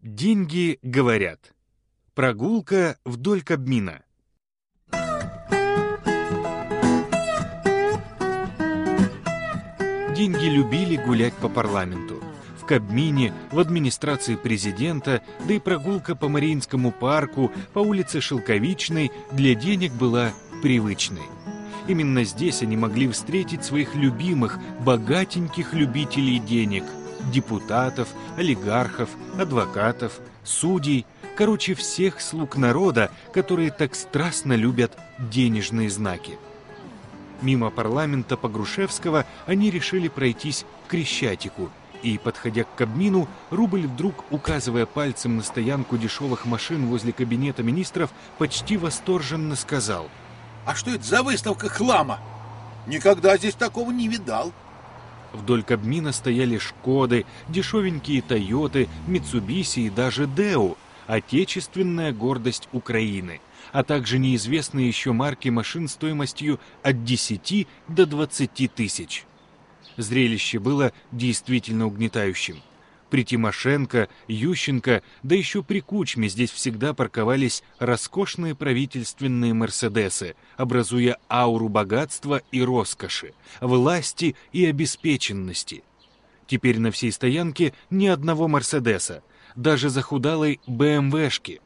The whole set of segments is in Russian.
Деньги говорят. Прогулка вдоль Кабмина. Деньги любили гулять по парламенту. В Кабмине, в администрации президента, да и прогулка по Мариинскому парку, по улице Шелковичной для денег была привычной. Именно здесь они могли встретить своих любимых, богатеньких любителей денег – депутатов, олигархов, адвокатов, судей, короче, всех слуг народа, которые так страстно любят денежные знаки. Мимо парламента Погрушевского они решили пройтись к Крещатику, и, подходя к Кабмину, Рубль вдруг, указывая пальцем на стоянку дешевых машин возле кабинета министров, почти восторженно сказал. «А что это за выставка хлама? Никогда здесь такого не видал». Вдоль Кабмина стояли «Шкоды», дешевенькие «Тойоты», «Митсубиси» и даже «Деу», отечественная гордость Украины, а также неизвестные еще марки машин стоимостью от 10 до 20 тысяч. Зрелище было действительно угнетающим. При Тимошенко, Ющенко, да еще при Кучме здесь всегда парковались роскошные правительственные «Мерседесы», образуя ауру богатства и роскоши, власти и обеспеченности. Теперь на всей стоянке ни одного «Мерседеса», даже захудалой БМВшки.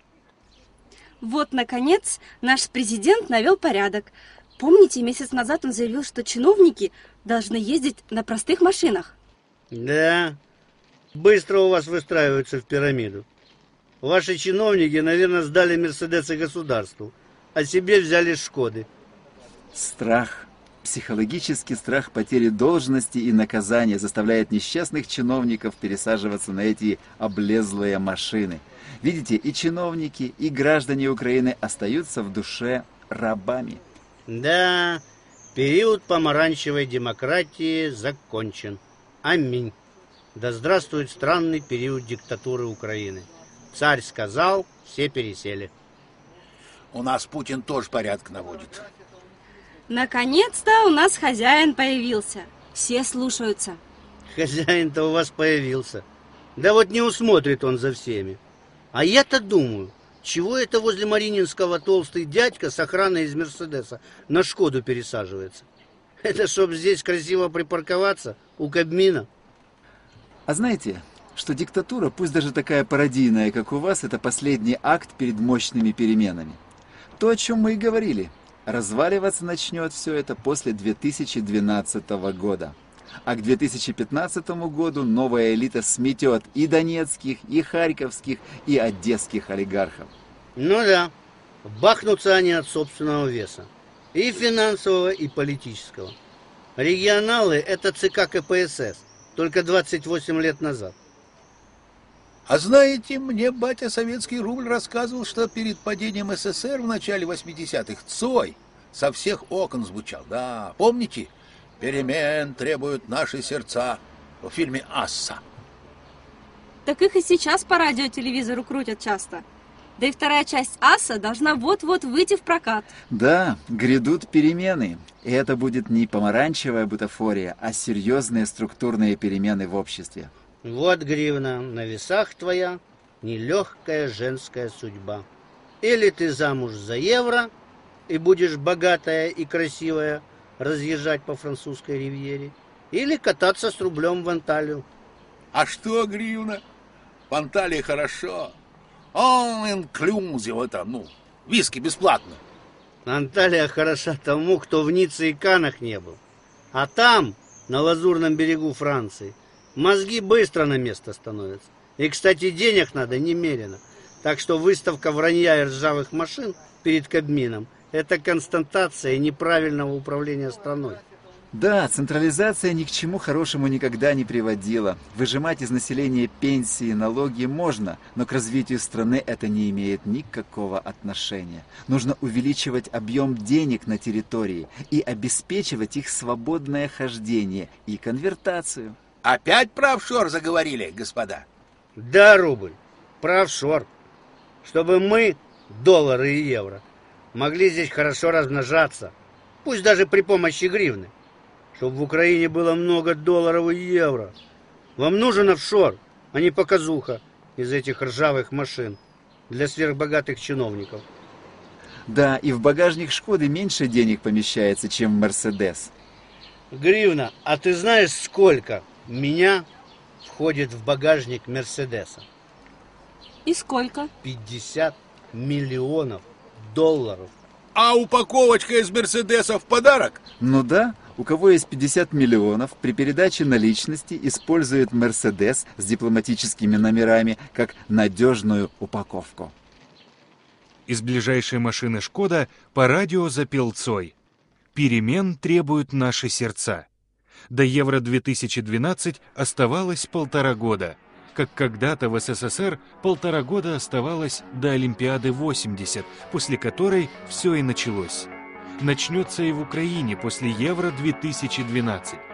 Вот, наконец, наш президент навел порядок. Помните, месяц назад он заявил, что чиновники должны ездить на простых машинах? Да, Быстро у вас выстраиваются в пирамиду. Ваши чиновники, наверное, сдали Мерседесы государству, а себе взяли Шкоды. Страх, психологический страх потери должности и наказания заставляет несчастных чиновников пересаживаться на эти облезлые машины. Видите, и чиновники, и граждане Украины остаются в душе рабами. Да, период помаранчевой демократии закончен. Аминь. Да здравствует странный период диктатуры Украины. Царь сказал, все пересели. У нас Путин тоже порядок наводит. Наконец-то у нас хозяин появился. Все слушаются. Хозяин-то у вас появился. Да вот не усмотрит он за всеми. А я-то думаю, чего это возле Марининского толстый дядька с охраной из Мерседеса на Шкоду пересаживается? Это чтоб здесь красиво припарковаться у Кабмина. А знаете, что диктатура, пусть даже такая пародийная, как у вас, это последний акт перед мощными переменами. То, о чем мы и говорили. Разваливаться начнет все это после 2012 года. А к 2015 году новая элита сметет и донецких, и харьковских, и одесских олигархов. Ну да, бахнутся они от собственного веса. И финансового, и политического. Регионалы – это ЦК КПСС – только 28 лет назад. А знаете, мне батя советский рубль рассказывал, что перед падением СССР в начале 80-х Цой со всех окон звучал. Да, помните? Перемен требуют наши сердца в фильме «Асса». Так их и сейчас по радио телевизору крутят часто. Да и вторая часть «Аса» должна вот-вот выйти в прокат. Да, грядут перемены. И это будет не помаранчевая бутафория, а серьезные структурные перемены в обществе. Вот, Гривна, на весах твоя нелегкая женская судьба. Или ты замуж за евро и будешь богатая и красивая разъезжать по французской ривьере, или кататься с рублем в Анталию. А что, Гривна? В Анталии хорошо. Он инклюзив, это, ну, виски бесплатно. Анталия хороша тому, кто в Ницце и Канах не был. А там, на лазурном берегу Франции, мозги быстро на место становятся. И, кстати, денег надо немерено. Так что выставка вранья и ржавых машин перед Кабмином – это констатация неправильного управления страной. Да, централизация ни к чему хорошему никогда не приводила. Выжимать из населения пенсии и налоги можно, но к развитию страны это не имеет никакого отношения. Нужно увеличивать объем денег на территории и обеспечивать их свободное хождение и конвертацию. Опять про офшор заговорили, господа? Да, рубль, про офшор. Чтобы мы, доллары и евро, могли здесь хорошо размножаться, пусть даже при помощи гривны чтобы в Украине было много долларов и евро. Вам нужен офшор, а не показуха. из этих ржавых машин для сверхбогатых чиновников. Да, и в багажник Шкоды меньше денег помещается, чем в Мерседес. Гривна, а ты знаешь, сколько меня входит в багажник Мерседеса? И сколько? 50 миллионов долларов. А упаковочка из Мерседеса в подарок? Ну да, у кого есть 50 миллионов, при передаче наличности использует Мерседес с дипломатическими номерами как надежную упаковку. Из ближайшей машины «Шкода» по радио запел Цой. «Перемен требуют наши сердца». До Евро-2012 оставалось полтора года, как когда-то в СССР полтора года оставалось до Олимпиады-80, после которой все и началось. Начнется и в Украине после Евро-2012.